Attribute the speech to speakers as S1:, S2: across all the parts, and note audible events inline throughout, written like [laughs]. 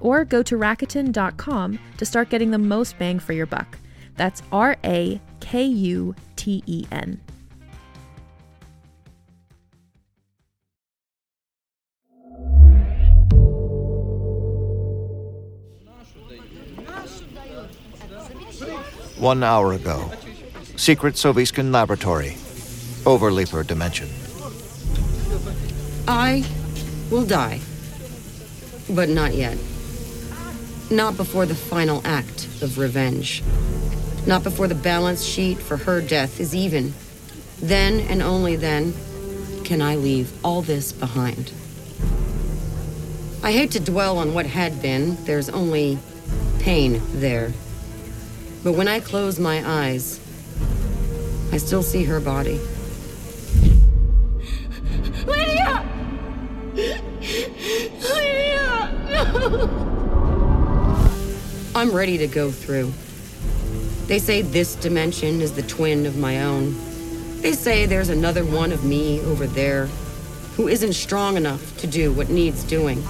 S1: Or go to Rakuten.com to start getting the most bang for your buck. That's R A K U T E N.
S2: One hour ago, secret Soviskin laboratory, Overleaper dimension.
S3: I will die. But not yet. Not before the final act of revenge. Not before the balance sheet for her death is even. Then and only then can I leave all this behind. I hate to dwell on what had been, there's only pain there. But when I close my eyes, I still see her body.
S4: Lydia! Lydia! No!
S3: I'm ready to go through. They say this dimension is the twin of my own. They say there's another one of me over there who isn't strong enough to do what needs doing,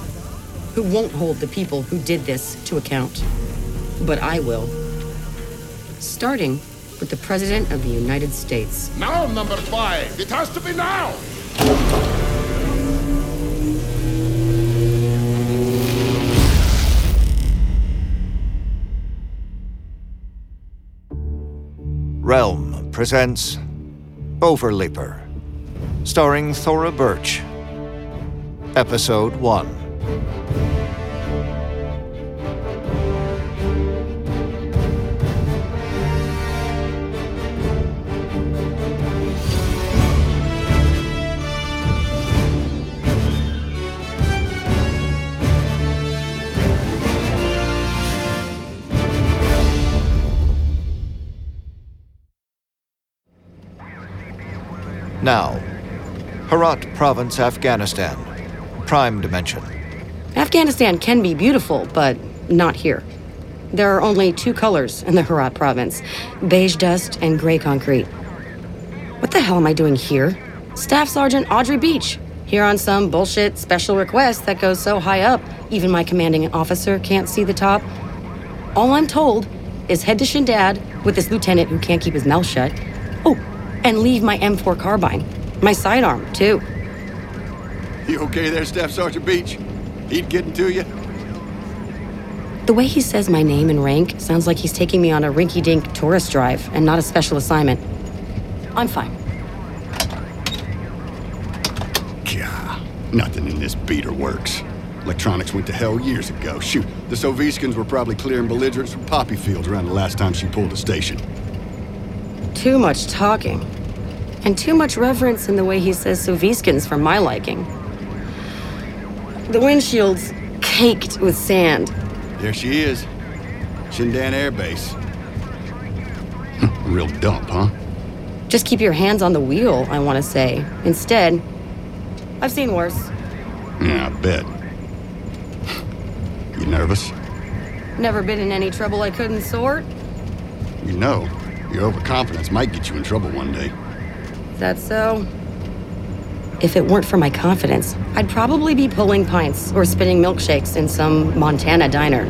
S3: who won't hold the people who did this to account. But I will. Starting with the President of the United States.
S5: Now, number five. It has to be now.
S2: Realm presents Overleaper, starring Thora Birch. Episode 1. Now, Herat Province, Afghanistan. Prime Dimension.
S3: Afghanistan can be beautiful, but not here. There are only two colors in the Herat province beige dust and gray concrete. What the hell am I doing here? Staff Sergeant Audrey Beach, here on some bullshit special request that goes so high up, even my commanding officer can't see the top. All I'm told is head to Shindand with this lieutenant who can't keep his mouth shut. Oh, and leave my M4 carbine. My sidearm, too.
S6: You okay there, Staff Sergeant Beach? Heat getting to you?
S3: The way he says my name and rank sounds like he's taking me on a rinky dink tourist drive and not a special assignment. I'm fine.
S6: Gah, nothing in this beater works. Electronics went to hell years ago. Shoot, the Soviskins were probably clearing belligerents from poppy fields around the last time she pulled a station.
S3: Too much talking. And too much reverence in the way he says Soviskins for my liking. The windshield's caked with sand.
S6: There she is. Shindand Air Base. [laughs] Real dump, huh?
S3: Just keep your hands on the wheel, I want to say. Instead, I've seen worse.
S6: Yeah, I bet. You nervous?
S3: Never been in any trouble I couldn't sort.
S6: You know, your overconfidence might get you in trouble one day.
S3: Is that so? If it weren't for my confidence, I'd probably be pulling pints or spitting milkshakes in some Montana diner.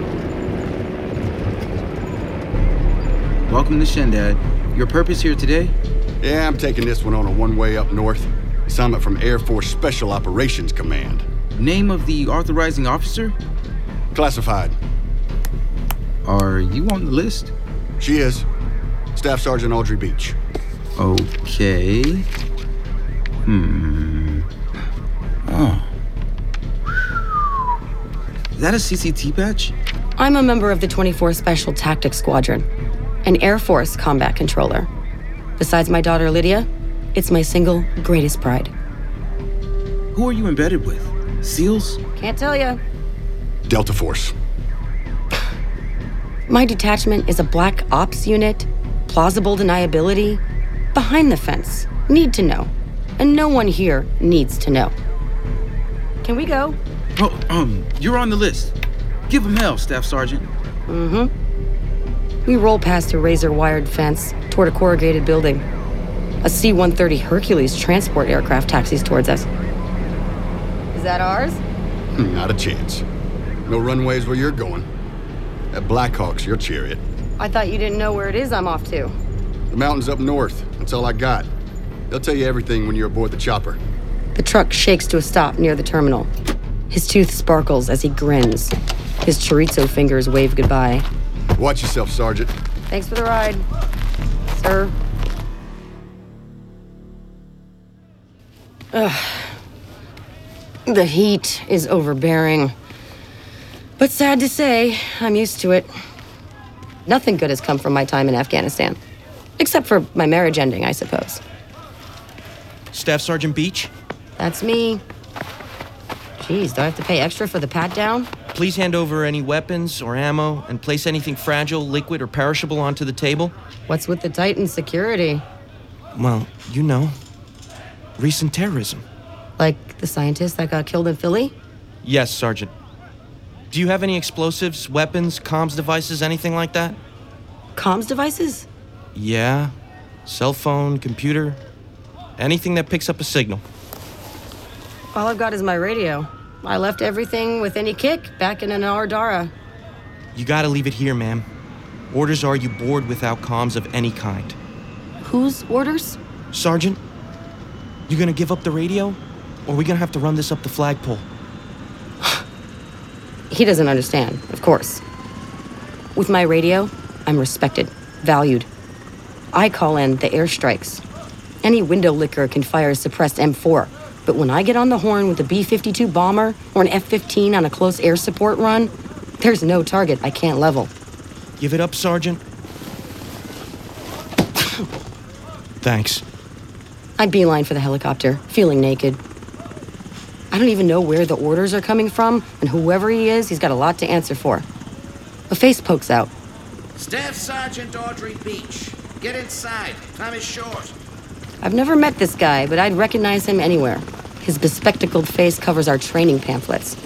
S7: Welcome to Shindand. Your purpose here today?
S6: Yeah, I'm taking this one on a one way up north. Assignment from Air Force Special Operations Command.
S7: Name of the authorizing officer?
S6: Classified.
S7: Are you on the list?
S6: She is. Staff Sergeant Audrey Beach.
S7: Okay. Hmm. Oh. Is that a CCT patch?
S3: I'm a member of the 24 Special Tactics Squadron, an Air Force combat controller. Besides my daughter Lydia, it's my single greatest pride.
S7: Who are you embedded with? SEALs?
S3: Can't tell you.
S6: Delta Force.
S3: My detachment is a black ops unit, plausible deniability, behind the fence, need to know. And no one here needs to know. Can we go?
S7: Oh, um, you're on the list. Give him hell, Staff Sergeant.
S3: Mhm we roll past a razor wired fence toward a corrugated building. A C 130 Hercules transport aircraft taxis towards us. Is that ours? [laughs]
S6: Not a chance. No runways where you're going. That Blackhawk's your chariot.
S3: I thought you didn't know where it is I'm off to.
S6: The mountains up north. That's all I got. They'll tell you everything when you're aboard the chopper.
S3: The truck shakes to a stop near the terminal. His tooth sparkles as he grins. His chorizo fingers wave goodbye.
S6: Watch yourself, Sergeant.
S3: Thanks for the ride, sir. Ugh. The heat is overbearing. But sad to say, I'm used to it. Nothing good has come from my time in Afghanistan. Except for my marriage ending, I suppose.
S8: Staff Sergeant Beach,
S3: That's me. Geez, do I have to pay extra for the pat down?
S8: please hand over any weapons or ammo and place anything fragile, liquid, or perishable onto the table.
S3: What's with the Titan security?
S8: Well, you know, recent terrorism.
S3: Like the scientist that got killed in Philly?
S8: Yes, Sergeant. Do you have any explosives, weapons, comms devices, anything like that?
S3: Comms devices?
S8: Yeah. Cell phone, computer, anything that picks up a signal.
S3: All I've got is my radio. I left everything with any kick back in an Ardara.
S8: You gotta leave it here, ma'am. Orders are you board without comms of any kind.
S3: Whose orders?
S8: Sergeant, you gonna give up the radio? Or are we gonna have to run this up the flagpole?
S3: He doesn't understand, of course. With my radio, I'm respected, valued. I call in the airstrikes. Any window licker can fire a suppressed M4. But when I get on the horn with a B 52 bomber or an F 15 on a close air support run, there's no target I can't level.
S8: Give it up, Sergeant. Thanks.
S3: I beeline for the helicopter, feeling naked. I don't even know where the orders are coming from, and whoever he is, he's got a lot to answer for. A face pokes out.
S9: Staff Sergeant Audrey Beach. Get inside. Time is short.
S3: I've never met this guy, but I'd recognize him anywhere. His bespectacled face covers our training pamphlets.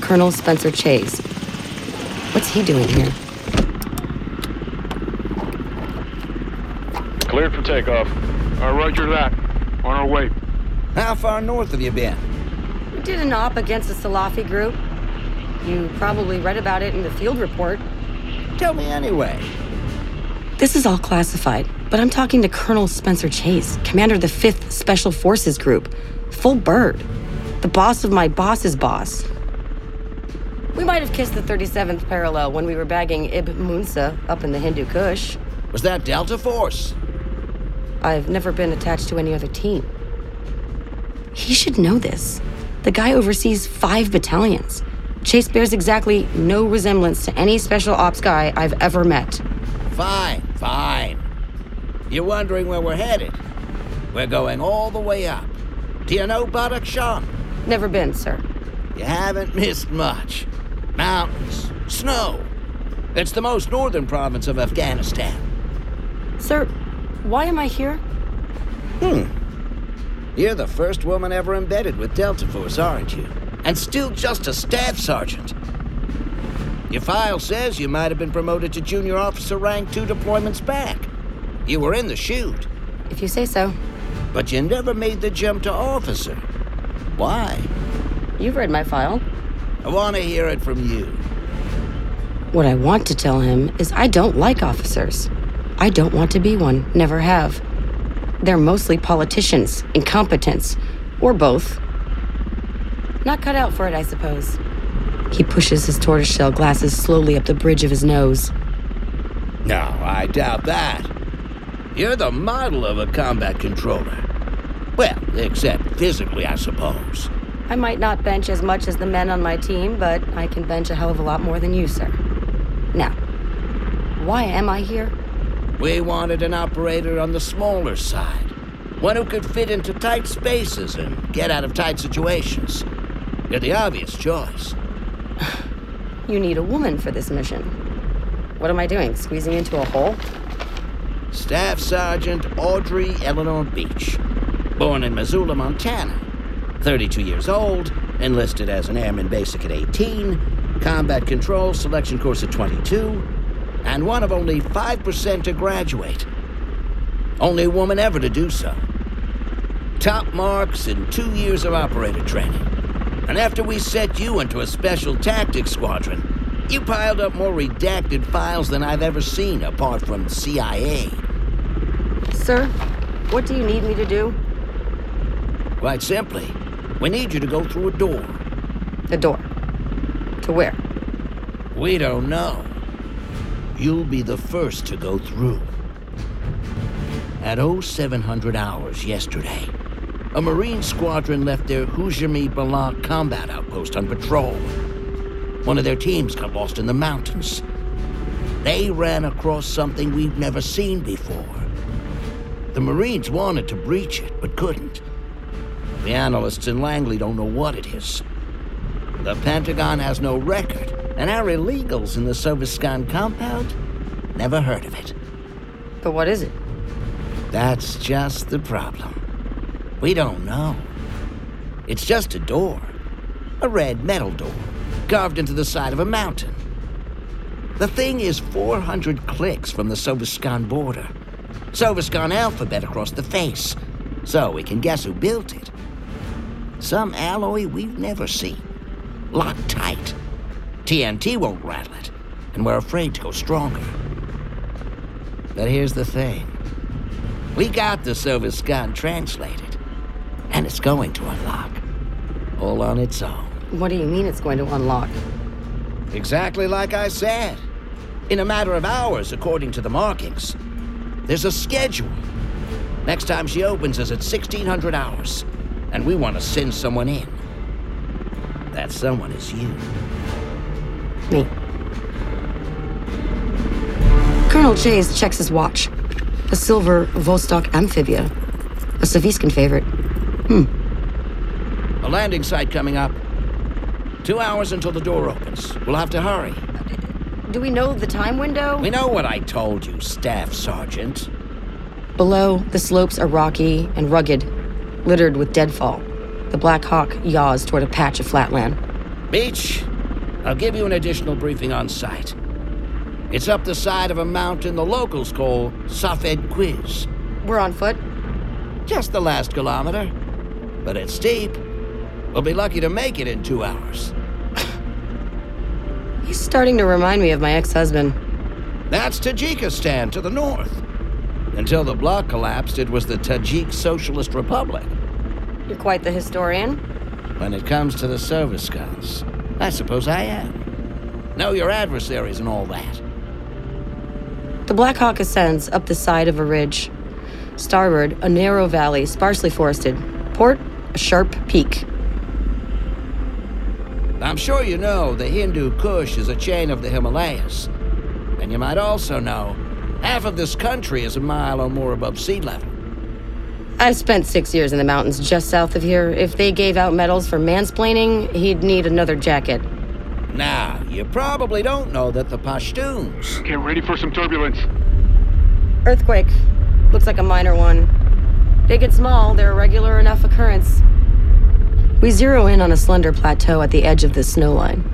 S3: Colonel Spencer Chase. What's he doing here?
S10: Cleared for takeoff. Uh, roger that. On our way.
S9: How far north have you been?
S3: Did an op against the Salafi group. You probably read about it in the field report.
S9: Tell me anyway.
S3: This is all classified, but I'm talking to Colonel Spencer Chase, commander of the 5th Special Forces Group. Full bird. The boss of my boss's boss. We might have kissed the 37th parallel when we were bagging Ibn Munsa up in the Hindu Kush.
S9: Was that Delta Force?
S3: I've never been attached to any other team. He should know this. The guy oversees five battalions. Chase bears exactly no resemblance to any special ops guy I've ever met.
S9: Fine, fine. You're wondering where we're headed? We're going all the way up. Do you know Badakhshan?
S3: Never been, sir.
S9: You haven't missed much. Mountains, snow. It's the most northern province of Afghanistan.
S3: Sir, why am I here?
S9: Hmm. You're the first woman ever embedded with Delta Force, aren't you? And still just a staff sergeant. Your file says you might have been promoted to junior officer rank two deployments back. You were in the chute.
S3: If you say so.
S9: But you never made the jump to officer. Why?
S3: You've read my file.
S9: I want to hear it from you.
S3: What I want to tell him is I don't like officers. I don't want to be one, never have. They're mostly politicians, incompetents, or both. Not cut out for it, I suppose. He pushes his tortoiseshell glasses slowly up the bridge of his nose.
S9: No, I doubt that. You're the model of a combat controller. Well, except physically, I suppose.
S3: I might not bench as much as the men on my team, but I can bench a hell of a lot more than you, sir. Now, why am I here?
S9: We wanted an operator on the smaller side. One who could fit into tight spaces and get out of tight situations. You're the obvious choice. [sighs]
S3: You need a woman for this mission. What am I doing? Squeezing into a hole?
S9: Staff Sergeant Audrey Eleanor Beach. Born in Missoula, Montana. 32 years old, enlisted as an airman basic at 18, combat control selection course at 22, and one of only 5% to graduate. Only woman ever to do so. Top marks in two years of operator training. And after we set you into a special tactics squadron, you piled up more redacted files than I've ever seen apart from CIA.
S3: Sir, what do you need me to do?
S9: Quite simply, we need you to go through a door.
S3: A door. To where?
S9: We don't know. You'll be the first to go through. At 0700 hours yesterday, a Marine squadron left their Hujami Balak combat outpost on patrol. One of their teams got lost in the mountains. They ran across something we've never seen before. The Marines wanted to breach it, but couldn't. The analysts in Langley don't know what it is. The Pentagon has no record, and our illegals in the Soviskan compound never heard of it.
S3: But what is it?
S9: That's just the problem. We don't know. It's just a door. A red metal door, carved into the side of a mountain. The thing is 400 clicks from the Soviskan border. Soviskan alphabet across the face. So we can guess who built it. Some alloy we've never seen. Locked tight. TNT won't rattle it, and we're afraid to go stronger. But here's the thing. We got the service gun translated, and it's going to unlock. All on its own.
S3: What do you mean it's going to unlock?
S9: Exactly like I said. In a matter of hours, according to the markings. There's a schedule. Next time she opens is at 1600 hours, and we want to send someone in. That someone is you.
S3: Me. Colonel Chase checks his watch. A silver Vostok amphibia. A Saviskin favorite. Hmm.
S9: A landing site coming up. Two hours until the door opens. We'll have to hurry.
S3: Do we know the time window?
S9: We know what I told you, Staff Sergeant.
S3: Below, the slopes are rocky and rugged, littered with deadfall. The Black Hawk yaws toward a patch of flatland.
S9: Beach, I'll give you an additional briefing on site. It's up the side of a mountain the locals call Safed Quiz.
S3: We're on foot?
S9: Just the last kilometer. But it's steep. We'll be lucky to make it in two hours. [sighs]
S3: He's starting to remind me of my ex husband.
S9: That's Tajikistan to the north. Until the bloc collapsed, it was the Tajik Socialist Republic.
S3: You're quite the historian.
S9: When it comes to the service scouts, I suppose I am. Know your adversaries and all that.
S3: The Black Hawk ascends up the side of a ridge. Starboard, a narrow valley, sparsely forested. Port, a sharp peak.
S9: I'm sure you know the Hindu Kush is a chain of the Himalayas. And you might also know half of this country is a mile or more above sea level.
S3: I've spent six years in the mountains just south of here. If they gave out medals for mansplaining, he'd need another jacket.
S9: Now, you probably don't know that the Pashtuns.
S10: Get ready for some turbulence.
S3: Earthquake. Looks like a minor one. Big and small, they're a regular enough occurrence. We zero in on a slender plateau at the edge of the snow line.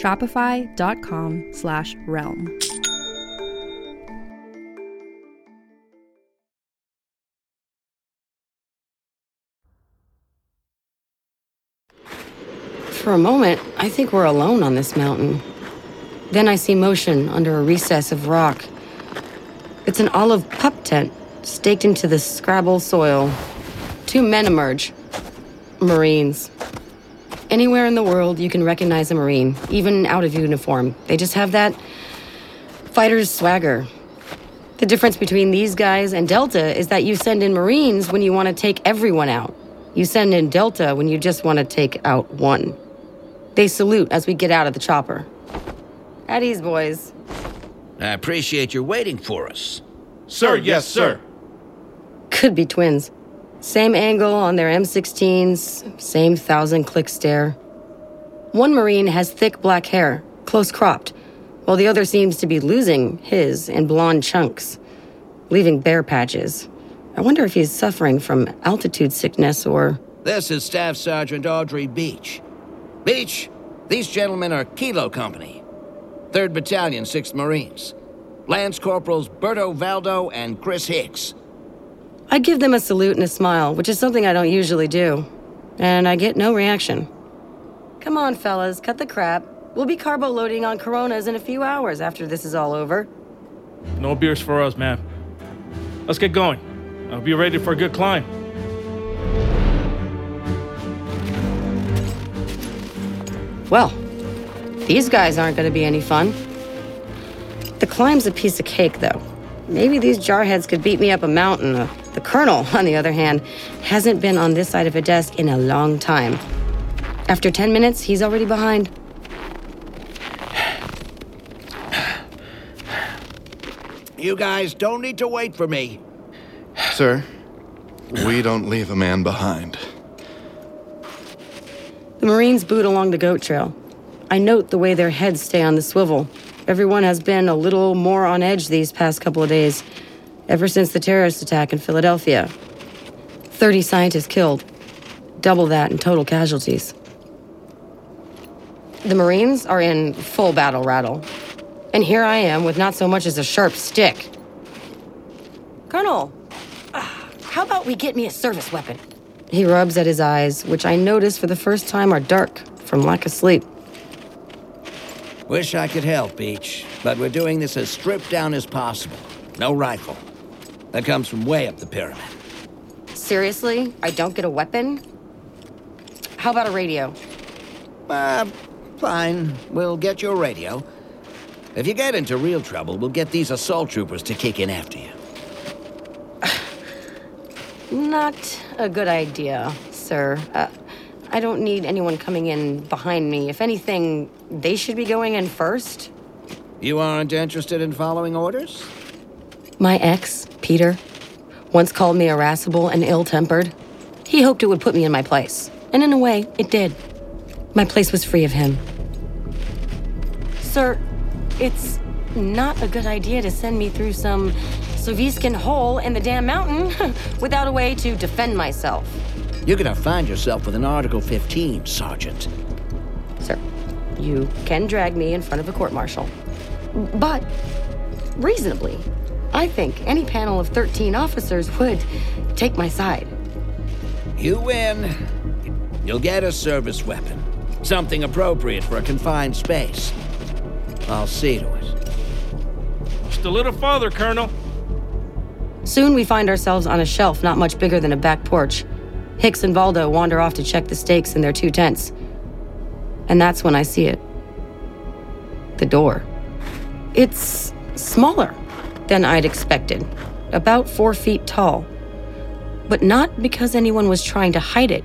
S1: Shopify.com slash realm.
S3: For a moment, I think we're alone on this mountain. Then I see motion under a recess of rock. It's an olive pup tent staked into the scrabble soil. Two men emerge. Marines. Anywhere in the world, you can recognize a Marine, even out of uniform. They just have that fighter's swagger. The difference between these guys and Delta is that you send in Marines when you want to take everyone out. You send in Delta when you just want to take out one. They salute as we get out of the chopper. At ease, boys.
S9: I appreciate your waiting for us.
S5: Sir, oh, yes, sir.
S3: Could be twins. Same angle on their M16s, same thousand click stare. One Marine has thick black hair, close cropped, while the other seems to be losing his in blonde chunks, leaving bare patches. I wonder if he's suffering from altitude sickness or.
S9: This is Staff Sergeant Audrey Beach. Beach, these gentlemen are Kilo Company, 3rd Battalion, 6th Marines. Lance Corporals Berto Valdo and Chris Hicks.
S3: I give them a salute and a smile, which is something I don't usually do. And I get no reaction. Come on, fellas, cut the crap. We'll be carbo loading on Coronas in a few hours after this is all over.
S11: No beers for us, man. Let's get going. I'll be ready for a good climb.
S3: Well, these guys aren't going to be any fun. The climb's a piece of cake, though. Maybe these jarheads could beat me up a mountain. The colonel, on the other hand, hasn't been on this side of a desk in a long time. After 10 minutes, he's already behind.
S9: You guys don't need to wait for me.
S12: Sir, we don't leave a man behind.
S3: The Marines boot along the goat trail. I note the way their heads stay on the swivel. Everyone has been a little more on edge these past couple of days, ever since the terrorist attack in Philadelphia. 30 scientists killed, double that in total casualties. The Marines are in full battle rattle. And here I am with not so much as a sharp stick. Colonel, ah, how about we get me a service weapon? He rubs at his eyes, which I notice for the first time are dark from lack of sleep.
S9: Wish I could help, Beach, but we're doing this as stripped down as possible. No rifle. That comes from way up the pyramid.
S3: Seriously? I don't get a weapon? How about a radio?
S9: Uh, fine. We'll get your radio. If you get into real trouble, we'll get these assault troopers to kick in after you. [sighs]
S3: Not a good idea, sir. Uh, I don't need anyone coming in behind me. If anything, they should be going in first.
S9: You aren't interested in following orders?
S3: My ex, Peter, once called me irascible and ill tempered. He hoped it would put me in my place. And in a way, it did. My place was free of him. Sir, it's not a good idea to send me through some Soviskin hole in the damn mountain [laughs] without a way to defend myself.
S9: You're gonna find yourself with an Article 15, Sergeant.
S3: Sir, you can drag me in front of a court martial. But, reasonably, I think any panel of 13 officers would take my side.
S9: You win. You'll get a service weapon. Something appropriate for a confined space. I'll see to it.
S11: Just a little farther, Colonel.
S3: Soon we find ourselves on a shelf not much bigger than a back porch. Hicks and Valdo wander off to check the stakes in their two tents. And that's when I see it. The door. It's smaller than I'd expected, about four feet tall. But not because anyone was trying to hide it.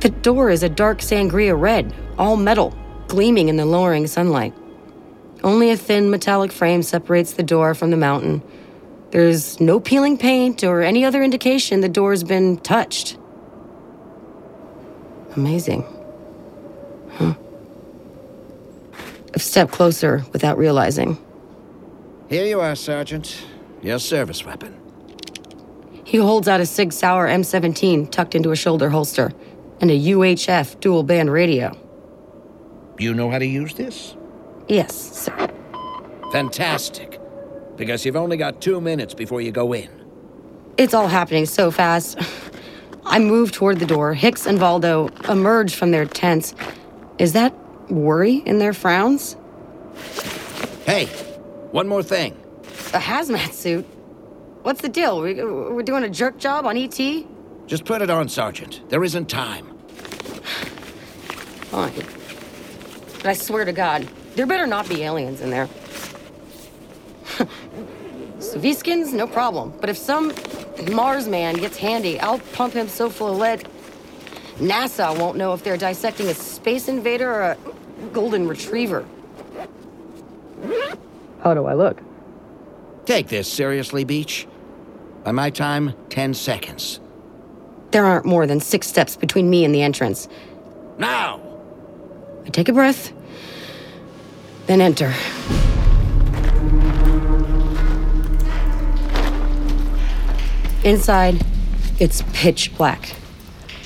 S3: The door is a dark sangria red, all metal, gleaming in the lowering sunlight. Only a thin metallic frame separates the door from the mountain. There's no peeling paint or any other indication the door's been touched. Amazing. Huh. A step closer without realizing.
S9: Here you are, Sergeant. Your service weapon.
S3: He holds out a Sig Sauer M17 tucked into a shoulder holster and a UHF dual band radio.
S9: You know how to use this?
S3: Yes, sir.
S9: Fantastic. Because you've only got two minutes before you go in.
S3: It's all happening so fast. [sighs] I move toward the door. Hicks and Valdo emerge from their tents. Is that worry in their frowns?
S9: Hey, one more thing.
S3: A hazmat suit? What's the deal? We, we're doing a jerk job on ET?
S9: Just put it on, Sergeant. There isn't time.
S3: Fine. But I swear to God, there better not be aliens in there. [laughs] Soviskins, no problem. But if some Mars man gets handy, I'll pump him so full of lead. NASA won't know if they're dissecting a space invader or a golden retriever. How do I look?
S9: Take this seriously, Beach. By my time, 10 seconds.
S3: There aren't more than six steps between me and the entrance.
S9: Now!
S3: I take a breath, then enter. Inside, it's pitch black.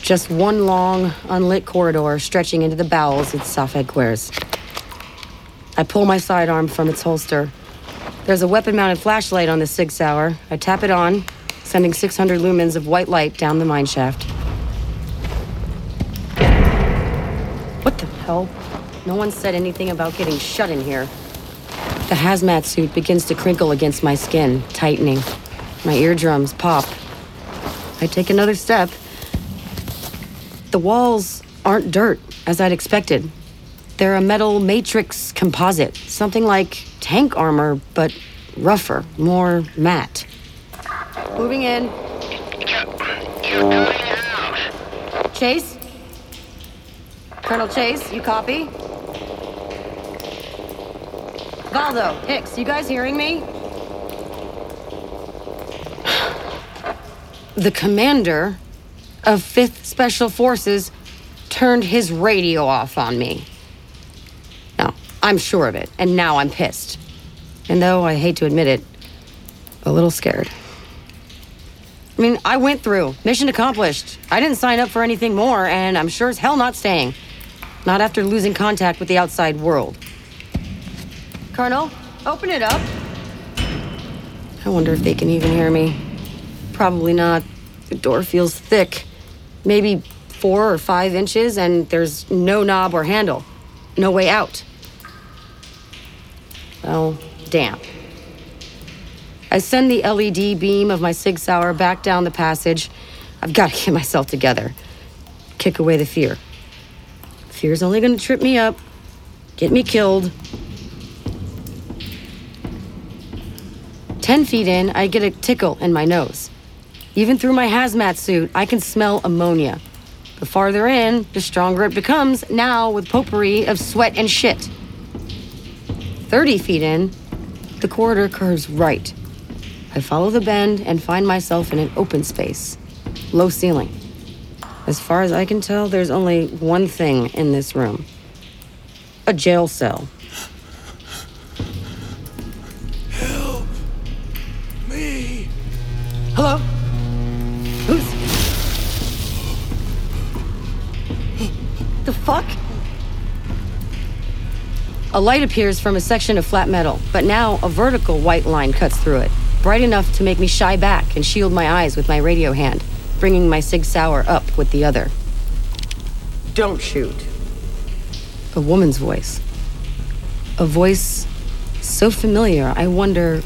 S3: Just one long, unlit corridor stretching into the bowels of Safed Quers. I pull my sidearm from its holster, There's a weapon mounted flashlight on the Sig Sauer. I tap it on, sending 600 lumens of white light down the mine shaft. What the hell? No one said anything about getting shut in here. The hazmat suit begins to crinkle against my skin, tightening. My eardrums pop. I take another step. The walls aren't dirt, as I'd expected. They're a metal matrix composite, something like tank armor, but rougher, more matte. Moving in. You're coming out, Chase? Colonel Chase, you copy? Valdo, Hicks, you guys hearing me? The commander of 5th Special Forces turned his radio off on me. I'm sure of it, and now I'm pissed. And though I hate to admit it, a little scared. I mean, I went through. Mission accomplished. I didn't sign up for anything more, and I'm sure as hell not staying. Not after losing contact with the outside world. Colonel, open it up. I wonder if they can even hear me. Probably not. The door feels thick. Maybe four or five inches, and there's no knob or handle. No way out. Well, damn. I send the LED beam of my Sig Sauer back down the passage. I've got to get myself together. Kick away the fear. Fear's only gonna trip me up, get me killed. Ten feet in, I get a tickle in my nose. Even through my hazmat suit, I can smell ammonia. The farther in, the stronger it becomes, now with potpourri of sweat and shit. 30 feet in, the corridor curves right. I follow the bend and find myself in an open space. Low ceiling. As far as I can tell, there's only one thing in this room a jail cell.
S4: Help me.
S3: Hello? Who's. The fuck? A light appears from a section of flat metal, but now a vertical white line cuts through it, bright enough to make me shy back and shield my eyes with my radio hand, bringing my Sig Sauer up with the other. Don't shoot. A woman's voice. A voice so familiar, I wonder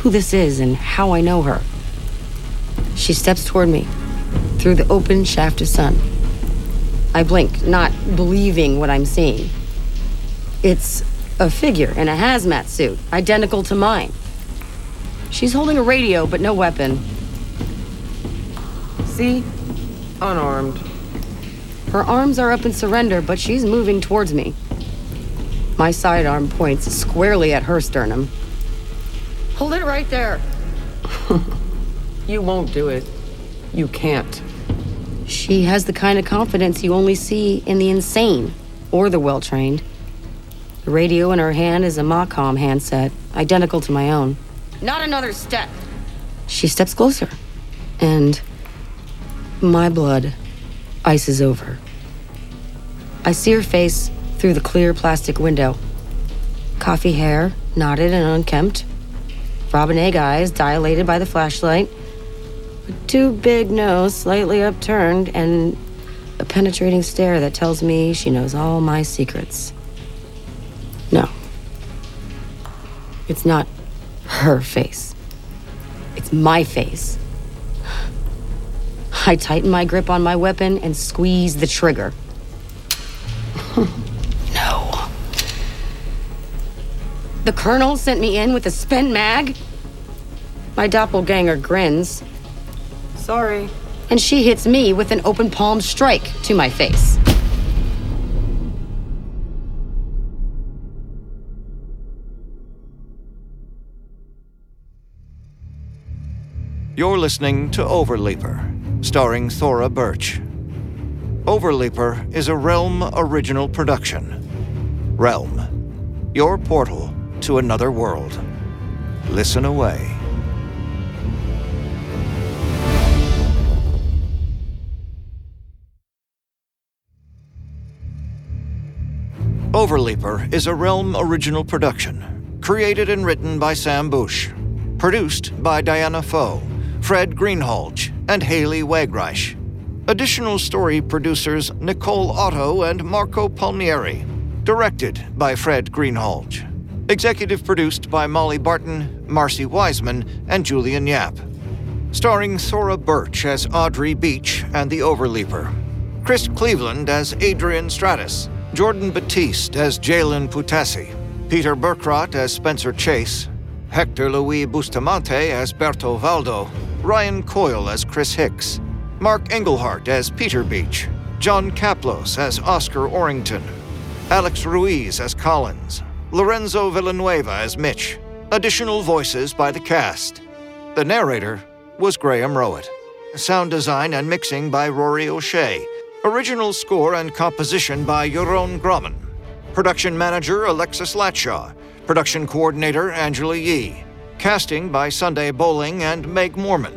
S3: who this is and how I know her. She steps toward me through the open shaft of sun. I blink, not believing what I'm seeing. It's a figure in a hazmat suit, identical to mine. She's holding a radio, but no weapon. See? Unarmed. Her arms are up in surrender, but she's moving towards me. My sidearm points squarely at her sternum. Hold it right there. [laughs] you won't do it. You can't. She has the kind of confidence you only see in the insane or the well trained. The radio in her hand is a Macom handset, identical to my own. Not another step. She steps closer, and my blood ices over. I see her face through the clear plastic window. Coffee hair, knotted and unkempt. Robin egg eyes dilated by the flashlight. A too big nose slightly upturned, and a penetrating stare that tells me she knows all my secrets. No. It's not her face. It's my face. I tighten my grip on my weapon and squeeze the trigger. [laughs] no. The colonel sent me in with a spent mag? My doppelganger grins. Sorry. And she hits me with an open palm strike to my face.
S2: You're listening to Overleaper, starring Thora Birch. Overleaper is a Realm original production. Realm, your portal to another world. Listen away. Overleaper is a Realm original production Created and written by Sam Bush. Produced by Diana Foe, Fred Greenhalgh, and Haley Wegreich. Additional story producers Nicole Otto and Marco Palmieri. Directed by Fred Greenhalgh. Executive produced by Molly Barton, Marcy Wiseman, and Julian Yap. Starring Thora Birch as Audrey Beach and the Overleaper. Chris Cleveland as Adrian Stratus. Jordan Batiste as Jalen Putasi. Peter Berkrot as Spencer Chase. Hector Louis Bustamante as Berto Valdo. Ryan Coyle as Chris Hicks. Mark Engelhart as Peter Beach. John Kaplos as Oscar Orrington. Alex Ruiz as Collins. Lorenzo Villanueva as Mitch. Additional voices by the cast. The narrator was Graham Rowett. Sound design and mixing by Rory O'Shea. Original score and composition by Jeroen Grommen. Production manager Alexis Latshaw. Production coordinator Angela Yee. Casting by Sunday Bowling and Meg Mormon.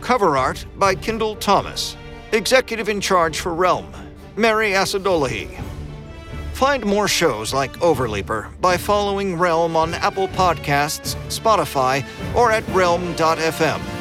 S2: Cover art by Kendall Thomas. Executive in charge for Realm, Mary Asadolahi. Find more shows like Overleaper by following Realm on Apple Podcasts, Spotify, or at realm.fm.